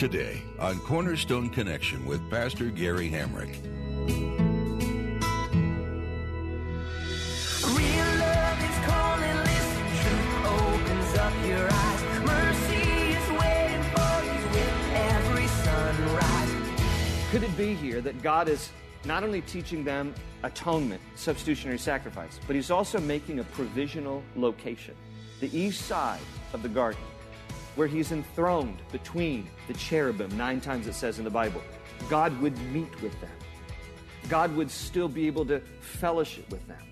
Today on Cornerstone Connection with Pastor Gary Hamrick. Real love is calling, listen, truth opens up your eyes. Mercy is waiting for you with every sunrise. Could it be here that God is not only teaching them atonement, substitutionary sacrifice, but He's also making a provisional location, the east side of the garden, where He's enthroned between the cherubim, nine times it says in the Bible. God would meet with them. God would still be able to fellowship with them,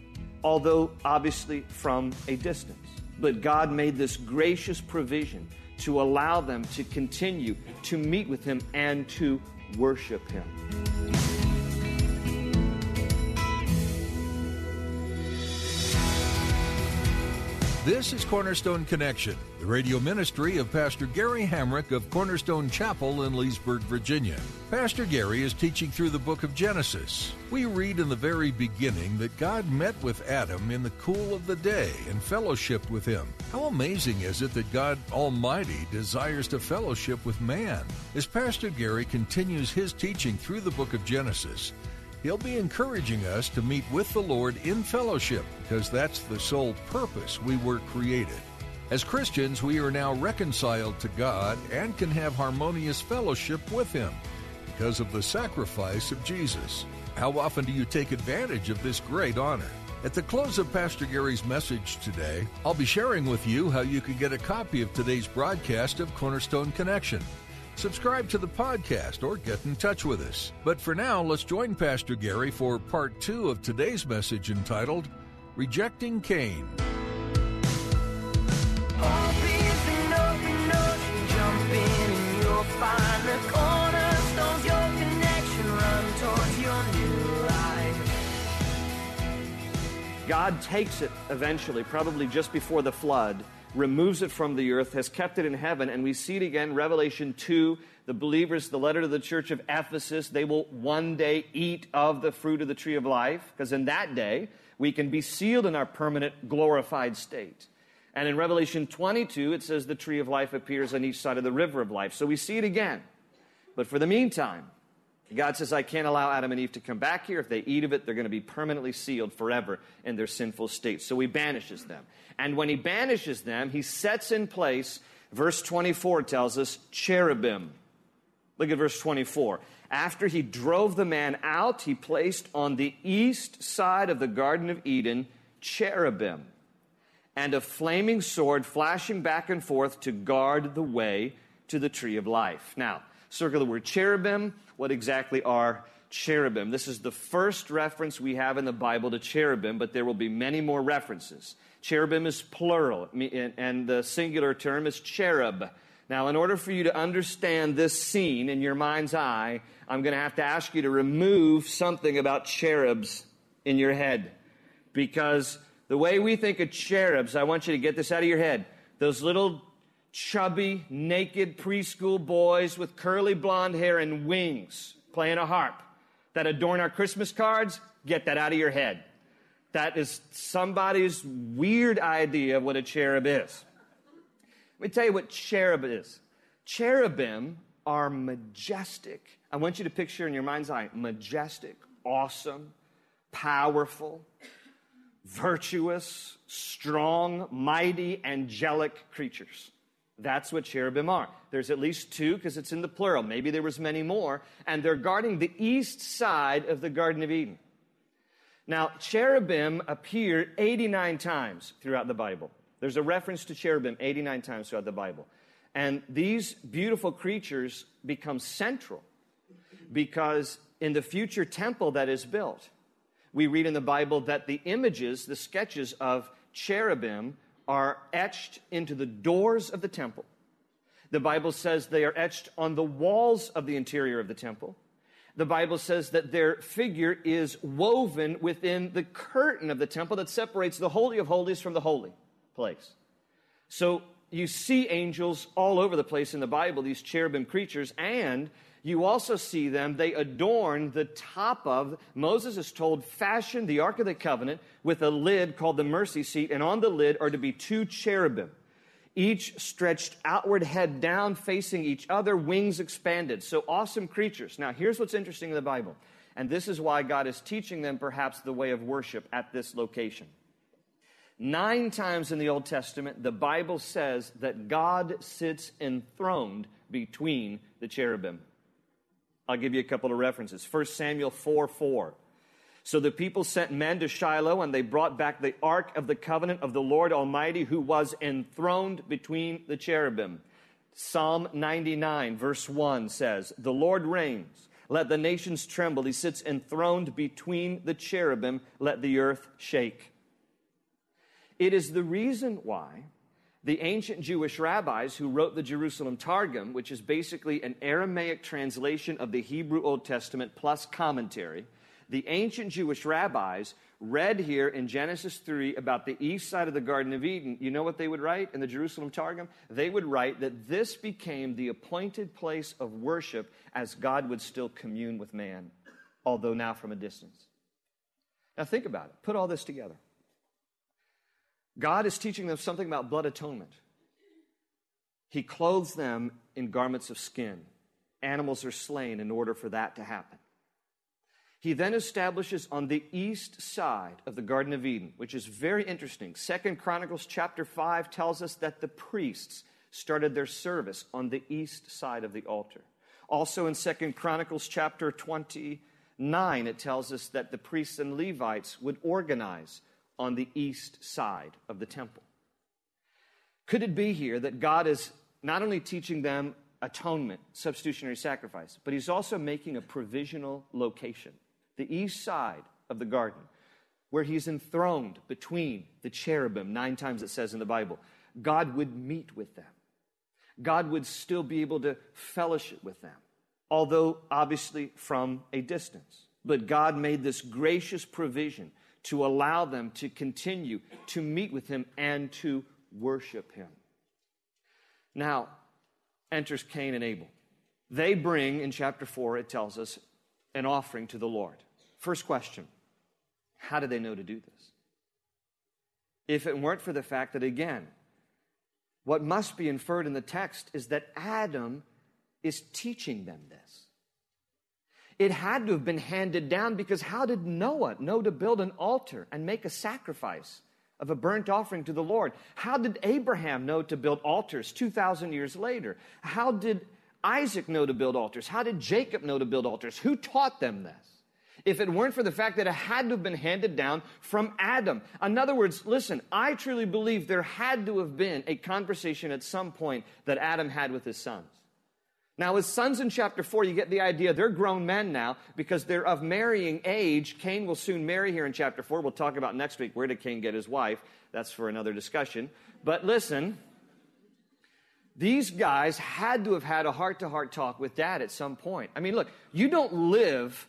although obviously from a distance. But God made this gracious provision to allow them to continue to meet with Him and to worship Him. This is Cornerstone Connection, the radio ministry of Pastor Gary Hamrick of Cornerstone Chapel in Leesburg, Virginia. Pastor Gary is teaching through the book of Genesis. We read in the very beginning that God met with Adam in the cool of the day and fellowshiped with him. How amazing is it that God Almighty desires to fellowship with man? As Pastor Gary continues his teaching through the book of Genesis, He'll be encouraging us to meet with the Lord in fellowship because that's the sole purpose we were created. As Christians, we are now reconciled to God and can have harmonious fellowship with Him because of the sacrifice of Jesus. How often do you take advantage of this great honor? At the close of Pastor Gary's message today, I'll be sharing with you how you can get a copy of today's broadcast of Cornerstone Connection. Subscribe to the podcast or get in touch with us. But for now, let's join Pastor Gary for part two of today's message entitled Rejecting Cain. Hope is an open ocean, jump in and you'll find the cornerstones, your connection, run towards your new life. God takes it eventually, probably just before the flood, removes it from the earth, has kept it in heaven, and we see it again, Revelation 2. The believers, the letter to the church of Ephesus, they will one day eat of the fruit of the tree of life, because in that day we can be sealed in our permanent glorified state. And in Revelation 22, it says the tree of life appears on each side of the river of life. So we see it again. But for the meantime, God says, I can't allow Adam and Eve to come back here. If they eat of it, they're going to be permanently sealed forever in their sinful state. So he banishes them. And when he banishes them, he sets in place, verse 24 tells us, cherubim. Look at verse 24. After he drove the man out, he placed on the east side of the Garden of Eden cherubim and a flaming sword flashing back and forth to guard the way to the tree of life. Now, circle the word cherubim. What exactly are cherubim? This is the first reference we have in the Bible to cherubim, but there will be many more references. Cherubim is plural, and the singular term is cherub. Now, in order for you to understand this scene in your mind's eye, I'm going to have to ask you to remove something about cherubs in your head. Because the way we think of cherubs, I want you to get this out of your head. Those little chubby, naked preschool boys with curly blonde hair and wings playing a harp that adorn our Christmas cards, get that out of your head. That is somebody's weird idea of what a cherub is. Let me tell you what cherub is. Cherubim are majestic. I want you to picture in your mind's eye majestic, awesome, powerful, virtuous, strong, mighty, angelic creatures. That's what cherubim are. There's at least two because it's in the plural. Maybe there was many more. And they're guarding the east side of the Garden of Eden. Now, cherubim appear 89 times throughout the Bible. There's a reference to cherubim 89 times throughout the Bible. And these beautiful creatures become central because in the future temple that is built, we read in the Bible that the images, the sketches of cherubim, are etched into the doors of the temple. The Bible says they are etched on the walls of the interior of the temple. The Bible says that their figure is woven within the curtain of the temple that separates the Holy of Holies from the holy place. So you see angels all over the place in the Bible, these cherubim creatures, and you also see them, they adorn the top of, Moses is told, fashion the Ark of the Covenant with a lid called the mercy seat, and on the lid are to be two cherubim, each stretched outward, head down, facing each other, wings expanded. So awesome creatures. Now, here's what's interesting in the Bible, and this is why God is teaching them perhaps the way of worship at this location. Nine times in the Old Testament, the Bible says that God sits enthroned between the cherubim. I'll give you a couple of references. 1 Samuel 4 4. So the people sent men to Shiloh, and they brought back the ark of the covenant of the Lord Almighty, who was enthroned between the cherubim. Psalm 99, verse 1 says, The Lord reigns. Let the nations tremble. He sits enthroned between the cherubim. Let the earth shake. It is the reason why the ancient Jewish rabbis who wrote the Jerusalem Targum, which is basically an Aramaic translation of the Hebrew Old Testament plus commentary, the ancient Jewish rabbis read here in Genesis 3 about the east side of the Garden of Eden. You know what they would write in the Jerusalem Targum? They would write that this became the appointed place of worship as God would still commune with man, although now from a distance. Now think about it. Put all this together. God is teaching them something about blood atonement. He clothes them in garments of skin. Animals are slain in order for that to happen. He then establishes on the east side of the Garden of Eden, which is very interesting. Second Chronicles chapter 5 tells us that the priests started their service on the east side of the altar. Also in Second Chronicles chapter 29, it tells us that the priests and Levites would organize on the east side of the temple. Could it be here that God is not only teaching them atonement, substitutionary sacrifice, but He's also making a provisional location, the east side of the garden, where He's enthroned between the cherubim, nine times it says in the Bible. God would meet with them. God would still be able to fellowship with them, although obviously from a distance. But God made this gracious provision to allow them to continue to meet with him and to worship him. Now, enters Cain and Abel. They bring, in chapter 4, it tells us, an offering to the Lord. First question How did they know to do this? If it weren't for the fact that, again, what must be inferred in the text is that Adam is teaching them this. It had to have been handed down because how did Noah know to build an altar and make a sacrifice of a burnt offering to the Lord? How did Abraham know to build altars 2,000 years later? How did Isaac know to build altars? How did Jacob know to build altars? Who taught them this? If it weren't for the fact that it had to have been handed down from Adam. In other words, listen, I truly believe there had to have been a conversation at some point that Adam had with his sons. Now, his sons in chapter 4, you get the idea. They're grown men now because they're of marrying age. Cain will soon marry here in chapter 4. We'll talk about next week where did Cain get his wife. That's for another discussion. But listen, these guys had to have had a heart to heart talk with dad at some point. I mean, look, you don't live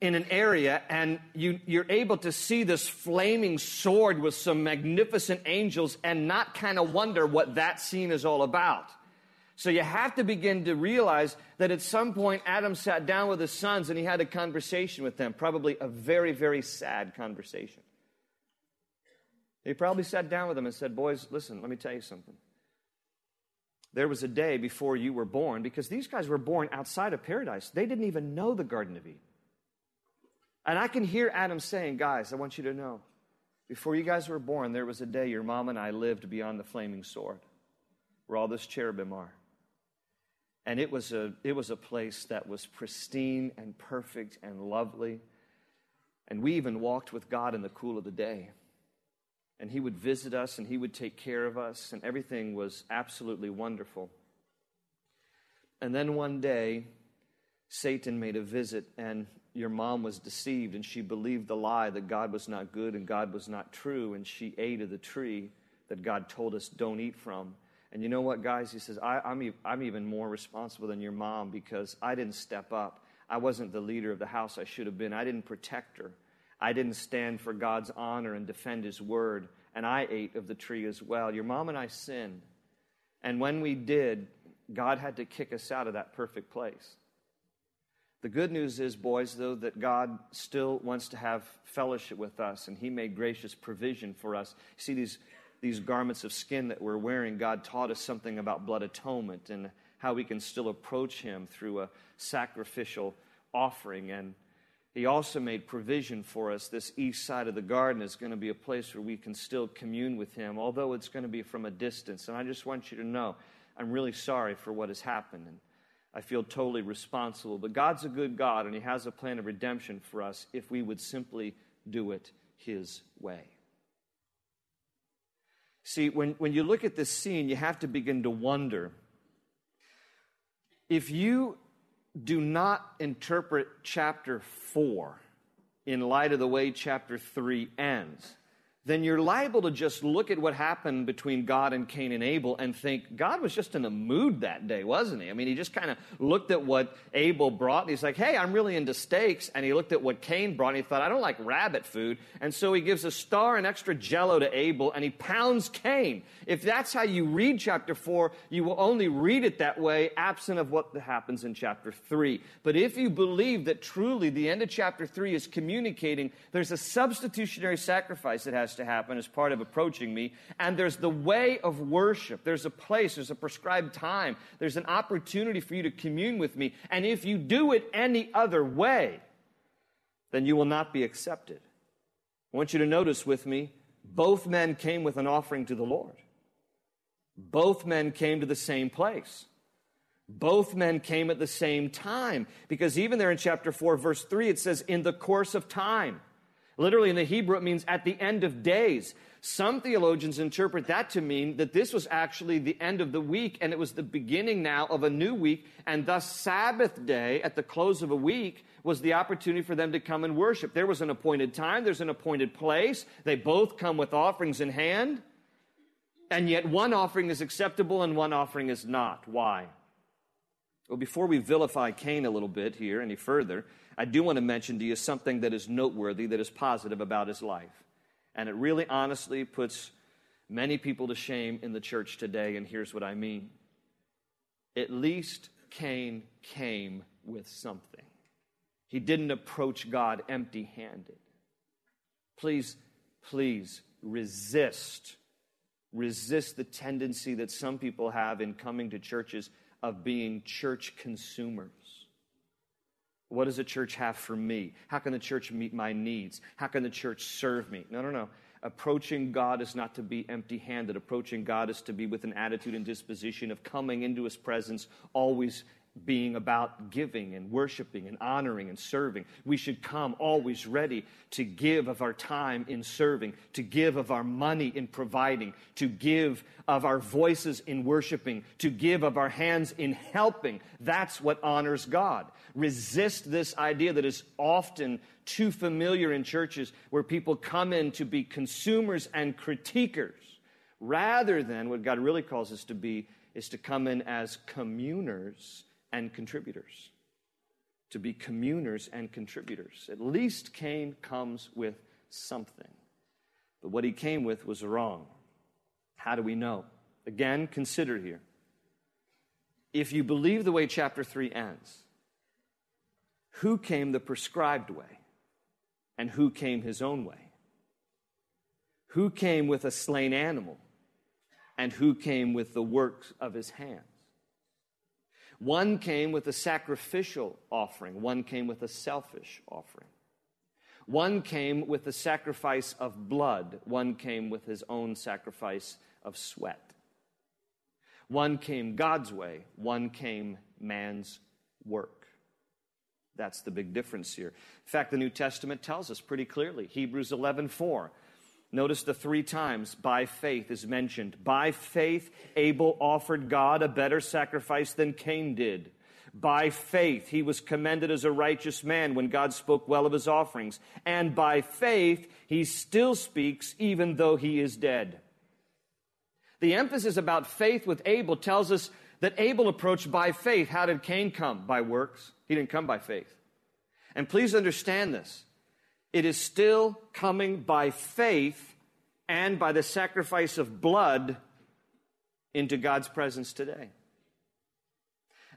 in an area and you, you're able to see this flaming sword with some magnificent angels and not kind of wonder what that scene is all about. So you have to begin to realize that at some point Adam sat down with his sons and he had a conversation with them, probably a very, very sad conversation. He probably sat down with them and said, Boys, listen, let me tell you something. There was a day before you were born, because these guys were born outside of paradise. They didn't even know the Garden of Eden. And I can hear Adam saying, Guys, I want you to know, before you guys were born, there was a day your mom and I lived beyond the flaming sword, where all this cherubim are. And it was, a, it was a place that was pristine and perfect and lovely. And we even walked with God in the cool of the day. And He would visit us and He would take care of us, and everything was absolutely wonderful. And then one day, Satan made a visit, and your mom was deceived, and she believed the lie that God was not good and God was not true, and she ate of the tree that God told us don't eat from And you know what, guys? He says, I, am I'm even more responsible than your mom because I didn't step up. I wasn't the leader of the house I should have been. I didn't protect her. I didn't stand for God's honor and defend His word. And I ate of the tree as well. Your mom and I sinned. And when we did, God had to kick us out of that perfect place. The good news is, boys, though, that God still wants to have fellowship with us, and He made gracious provision for us. See, these, these garments of skin that we're wearing, God taught us something about blood atonement and how we can still approach Him through a sacrificial offering. And He also made provision for us. This east side of the garden is going to be a place where we can still commune with Him, although it's going to be from a distance. And I just want you to know, I'm really sorry for what has happened. And I feel totally responsible. But God's a good God, and He has a plan of redemption for us if we would simply do it His way. See, when, when you look at this scene, you have to begin to wonder if you do not interpret chapter 4 in light of the way chapter 3 ends, then you're liable to just look at what happened between God and Cain and Abel and think God was just in a mood that day, wasn't he? I mean, he just kind of looked at what Abel brought and he's like, hey, I'm really into steaks. And he looked at what Cain brought and he thought, I don't like rabbit food. And so he gives a star and extra jello to Abel and he pounds Cain. If that's how you read chapter 4, you will only read it that way, absent of what happens in chapter 3. But if you believe that truly the end of chapter 3 is communicating there's a substitutionary sacrifice that has to happen as part of approaching me. And there's the way of worship. There's a place, there's a prescribed time, there's an opportunity for you to commune with me. And if you do it any other way, then you will not be accepted. I want you to notice with me both men came with an offering to the Lord. Both men came to the same place. Both men came at the same time. Because even there in chapter 4, verse 3, it says, in the course of time. Literally in the Hebrew, it means at the end of days. Some theologians interpret that to mean that this was actually the end of the week and it was the beginning now of a new week, and thus Sabbath day at the close of a week was the opportunity for them to come and worship. There was an appointed time, there's an appointed place. They both come with offerings in hand, and yet one offering is acceptable and one offering is not. Why? Well, before we vilify Cain a little bit here any further, I do want to mention to you something that is noteworthy, that is positive about his life. And it really honestly puts many people to shame in the church today, and here's what I mean. At least Cain came with something. He didn't approach God empty handed. Please, please resist. Resist the tendency that some people have in coming to churches of being church consumers. What does the church have for me? How can the church meet my needs? How can the church serve me? No, no, no. Approaching God is not to be empty handed. Approaching God is to be with an attitude and disposition of coming into His presence, always being about giving and worshiping and honoring and serving. We should come always ready to give of our time in serving, to give of our money in providing, to give of our voices in worshiping, to give of our hands in helping. That's what honors God. Resist this idea that is often too familiar in churches where people come in to be consumers and critiquers rather than what God really calls us to be is to come in as communers and contributors. To be communers and contributors. At least Cain comes with something. But what he came with was wrong. How do we know? Again, consider here. If you believe the way chapter 3 ends, who came the prescribed way and who came his own way? Who came with a slain animal and who came with the works of his hands? One came with a sacrificial offering, one came with a selfish offering. One came with the sacrifice of blood, one came with his own sacrifice of sweat. One came God's way, one came man's work. That's the big difference here. In fact, the New Testament tells us pretty clearly. Hebrews 11 4. Notice the three times by faith is mentioned. By faith, Abel offered God a better sacrifice than Cain did. By faith, he was commended as a righteous man when God spoke well of his offerings. And by faith, he still speaks even though he is dead. The emphasis about faith with Abel tells us that Abel approached by faith. How did Cain come? By works. He didn't come by faith. And please understand this. It is still coming by faith and by the sacrifice of blood into God's presence today.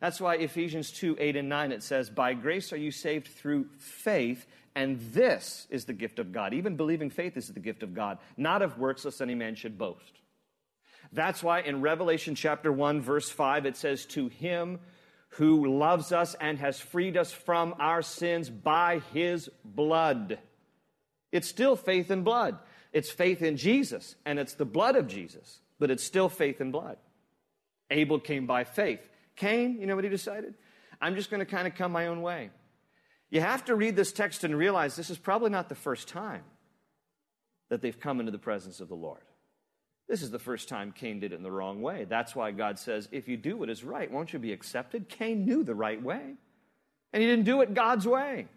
That's why Ephesians 2 8 and 9 it says, By grace are you saved through faith, and this is the gift of God. Even believing faith is the gift of God, not of works, lest any man should boast. That's why in Revelation chapter 1, verse 5, it says, To him who loves us and has freed us from our sins by his blood. It's still faith in blood. It's faith in Jesus, and it's the blood of Jesus, but it's still faith in blood. Abel came by faith. Cain, you know what he decided? I'm just going to kind of come my own way. You have to read this text and realize this is probably not the first time that they've come into the presence of the Lord. This is the first time Cain did it in the wrong way. That's why God says, if you do what is right, won't you be accepted? Cain knew the right way, and he didn't do it God's way.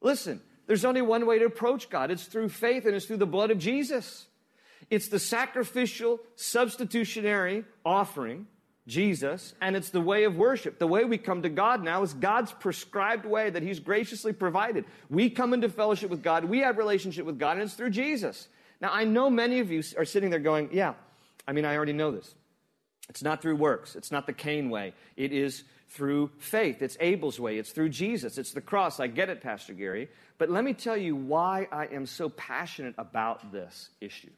Listen, there's only one way to approach God it's through faith and it's through the blood of Jesus. It's the sacrificial, substitutionary offering, Jesus, and it's the way of worship. The way we come to God now is God's prescribed way that He's graciously provided. We come into fellowship with God, we have relationship with God, and it's through Jesus. Now, I know many of you are sitting there going, Yeah, I mean, I already know this. It's not through works, it's not the Cain way. It is through faith. It's Abel's way. It's through Jesus. It's the cross. I get it, Pastor Gary. But let me tell you why I am so passionate about this issue.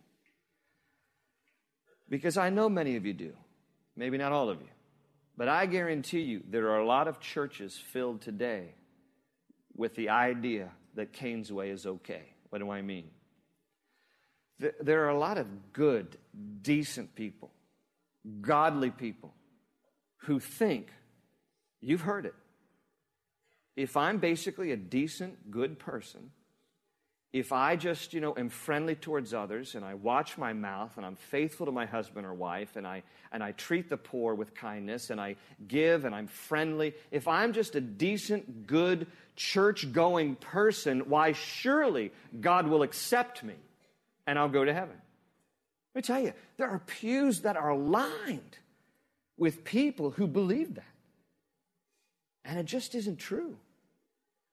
Because I know many of you do. Maybe not all of you. But I guarantee you there are a lot of churches filled today with the idea that Cain's way is okay. What do I mean? There are a lot of good, decent people, godly people who think, you've heard it, if I'm basically a decent, good person, if I just, you know, am friendly towards others and I watch my mouth and I'm faithful to my husband or wife and I, and I treat the poor with kindness and I give and I'm friendly, if I'm just a decent, good, church going person, why surely God will accept me and I'll go to heaven. Let me tell you, there are pews that are lined with people who believe that. And it just isn't true.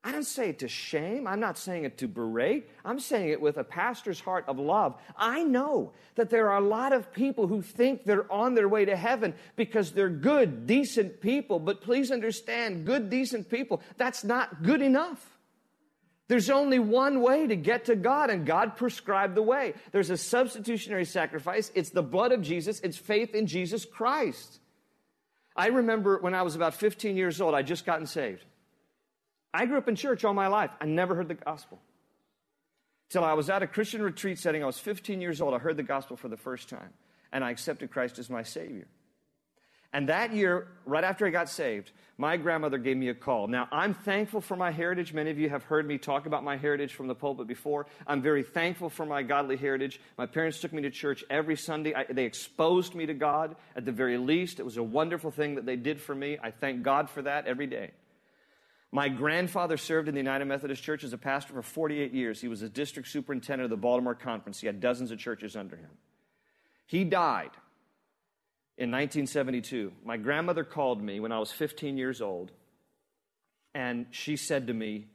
I don't say it to shame. I'm not saying it to berate. I'm saying it with a pastor's heart of love. I know that there are a lot of people who think they're on their way to heaven because they're good, decent people. But please understand, good, decent people, that's not good enough. There's only one way to get to God, and God prescribed the way. There's a substitutionary sacrifice. It's the blood of Jesus. It's faith in Jesus Christ. I remember when I was about 15 years old, I'd just gotten saved. I grew up in church all my life. I never heard the gospel. Till I was at a Christian retreat setting, I was 15 years old. I heard the gospel for the first time, and I accepted Christ as my Savior. And that year, right after I got saved, my grandmother gave me a call. Now, I'm thankful for my heritage. Many of you have heard me talk about my heritage from the pulpit before. I'm very thankful for my godly heritage. My parents took me to church every Sunday. I, they exposed me to God at the very least. It was a wonderful thing that they did for me. I thank God for that every day. My grandfather served in the United Methodist Church as a pastor for 48 years. He was a district superintendent of the Baltimore Conference. He had dozens of churches under him. He died in 1972. My grandmother called me when I was 15 years old, and she said to me,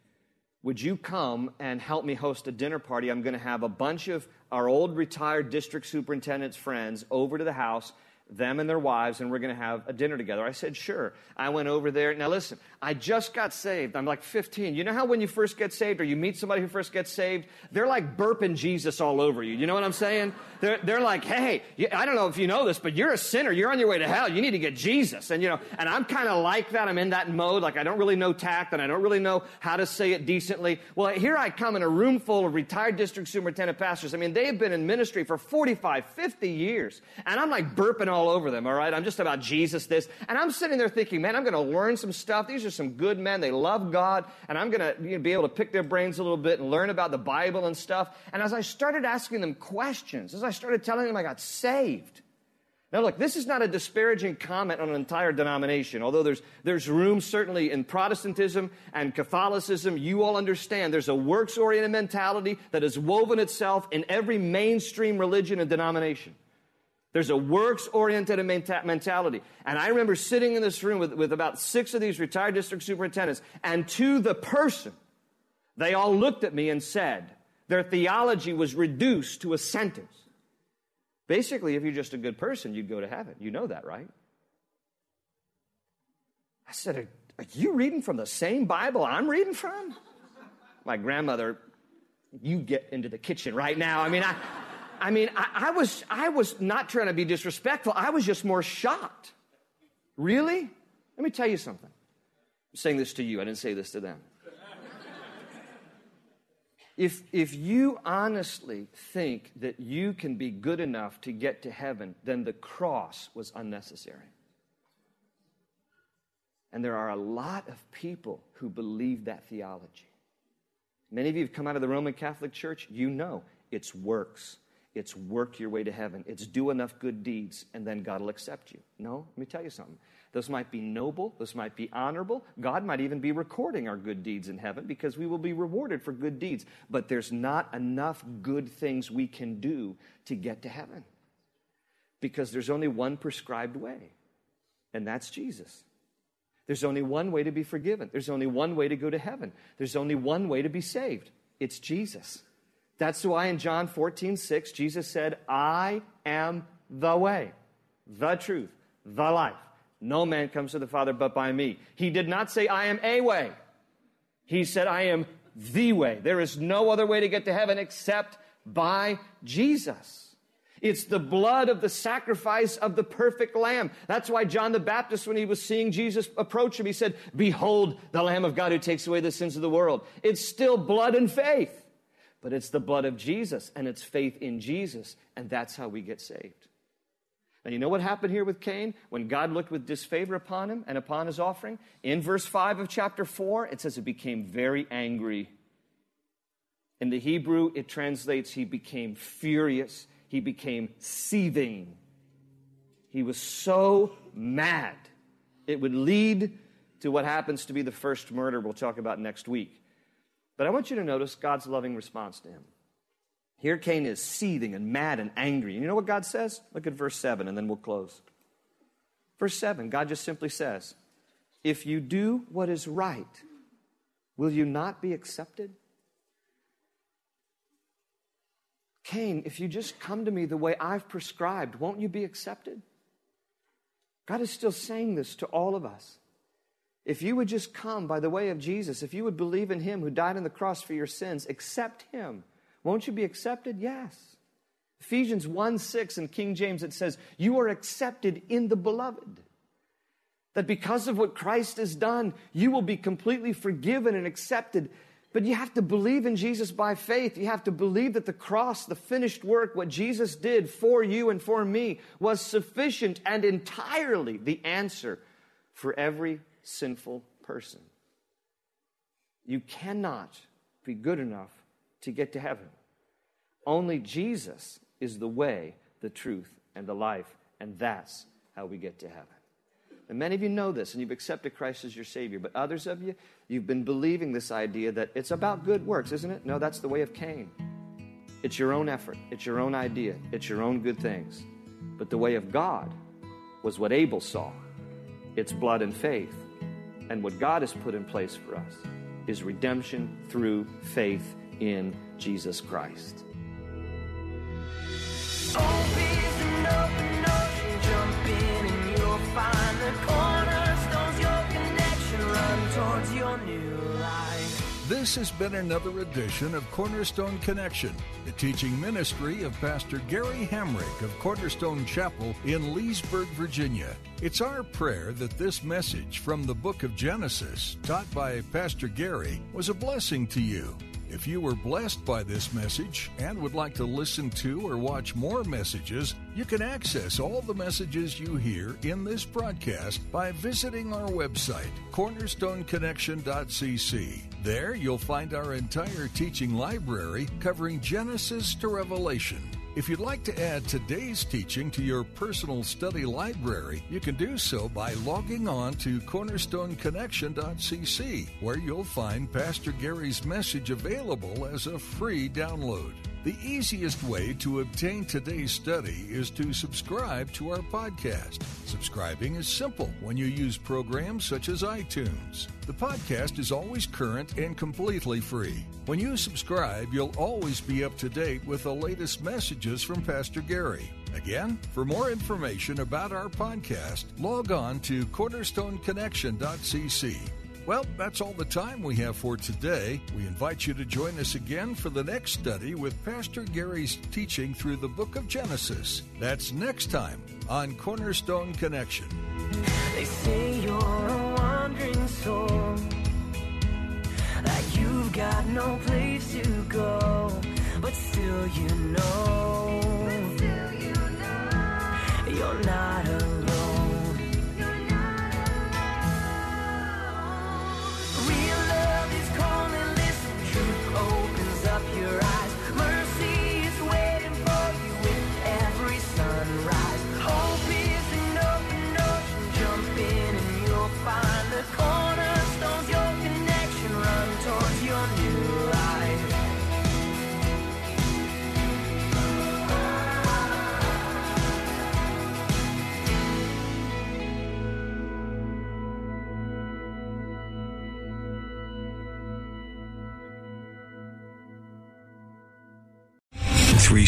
Would you come and help me host a dinner party? I'm going to have a bunch of our old retired district superintendent's friends over to the house them and their wives, and we're going to have a dinner together. I said, sure. I went over there. Now, listen, I just got saved. I'm like 15. You know how when you first get saved or you meet somebody who first gets saved, they're like burping Jesus all over you. You know what I'm saying? They're, they're like, hey, I don't know if you know this, but you're a sinner. You're on your way to hell. You need to get Jesus. And, you know, and I'm kind of like that. I'm in that mode. Like, I don't really know tact and I don't really know how to say it decently. Well, here I come in a room full of retired district superintendent pastors. I mean, they have been in ministry for 45, 50 years. And I'm like burping all all over them, all right? I'm just about Jesus this. And I'm sitting there thinking, man, I'm going to learn some stuff. These are some good men. They love God. And I'm going to you know, be able to pick their brains a little bit and learn about the Bible and stuff. And as I started asking them questions, as I started telling them I got saved, now, look, this is not a disparaging comment on an entire denomination, although there's, there's room certainly in Protestantism and Catholicism. You all understand there's a works oriented mentality that has woven itself in every mainstream religion and denomination. There's a works oriented mentality. And I remember sitting in this room with, with about six of these retired district superintendents, and to the person, they all looked at me and said, their theology was reduced to a sentence. Basically, if you're just a good person, you'd go to heaven. You know that, right? I said, Are, are you reading from the same Bible I'm reading from? My grandmother, you get into the kitchen right now. I mean, I, I mean, I, I was, I was not trying to be disrespectful. I was just more shocked. Really? Let me tell you something. I'm saying this to you. I didn't say this to them. If, if you honestly think that you can be good enough to get to heaven, then the cross was unnecessary. And there are a lot of people who believe that theology. Many of you have come out of the Roman Catholic Church, you know it's works. It's work your way to heaven. It's do enough good deeds, and then God will accept you. No, let me tell you something. Those might be noble, those might be honorable. God might even be recording our good deeds in heaven because we will be rewarded for good deeds. But there's not enough good things we can do to get to heaven because there's only one prescribed way, and that's Jesus. There's only one way to be forgiven. There's only one way to go to heaven. There's only one way to be saved. It's Jesus. That's why in John 14, 6, Jesus said, I am the way, the truth, the life. No man comes to the Father but by me. He did not say, I am a way. He said, I am the way. There is no other way to get to heaven except by Jesus. It's the blood of the sacrifice of the perfect lamb. That's why John the Baptist, when he was seeing Jesus approach him, he said, Behold the Lamb of God who takes away the sins of the world. It's still blood and faith, but it's the blood of Jesus and it's faith in Jesus, and that's how we get saved. And you know what happened here with Cain? When God looked with disfavor upon him and upon his offering? In verse 5 of chapter 4, it says it became very angry. In the Hebrew, it translates he became furious, he became seething. He was so mad. It would lead to what happens to be the first murder we'll talk about next week. But I want you to notice God's loving response to him. Here Cain is seething and mad and angry. And you know what God says? Look at verse 7 and then we'll close. Verse 7, God just simply says, If you do what is right, will you not be accepted? Cain, if you just come to me the way I've prescribed, won't you be accepted? God is still saying this to all of us. If you would just come by the way of Jesus, if you would believe in Him who died on the cross for your sins, accept Him won't you be accepted? Yes. Ephesians 1 6 in King James, it says, You are accepted in the beloved. That because of what Christ has done, you will be completely forgiven and accepted. But you have to believe in Jesus by faith. You have to believe that the cross, the finished work, what Jesus did for you and for me, was sufficient and entirely the answer for every sinful person. You cannot be good enough to get to heaven. Only Jesus is the way, the truth, and the life, and that's how we get to heaven. And many of you know this, and you've accepted Christ as your Savior, but others of you, you've been believing this idea that it's about good works, isn't it? No, that's the way of Cain. It's your own effort, it's your own idea, it's your own good things. But the way of God was what Abel saw it's blood and faith. And what God has put in place for us is redemption through faith in Jesus Christ. This has been another edition of Cornerstone Connection, the teaching ministry of Pastor Gary Hamrick of Cornerstone Chapel in Leesburg, Virginia. It's our prayer that this message from the book of Genesis, taught by Pastor Gary, was a blessing to you. If you were blessed by this message and would like to listen to or watch more messages, you can access all the messages you hear in this broadcast by visiting our website, cornerstoneconnection.cc. There you'll find our entire teaching library covering Genesis to Revelation. If you'd like to add today's teaching to your personal study library, you can do so by logging on to cornerstoneconnection.cc, where you'll find Pastor Gary's message available as a free download. The easiest way to obtain today's study is to subscribe to our podcast. Subscribing is simple when you use programs such as iTunes. The podcast is always current and completely free. When you subscribe, you'll always be up to date with the latest messages from Pastor Gary. Again, for more information about our podcast, log on to cornerstoneconnection.cc. Well, that's all the time we have for today. We invite you to join us again for the next study with Pastor Gary's teaching through the book of Genesis. That's next time on Cornerstone Connection. They say you're a wandering soul. That you've got no place to go. But still you know. You're not alone.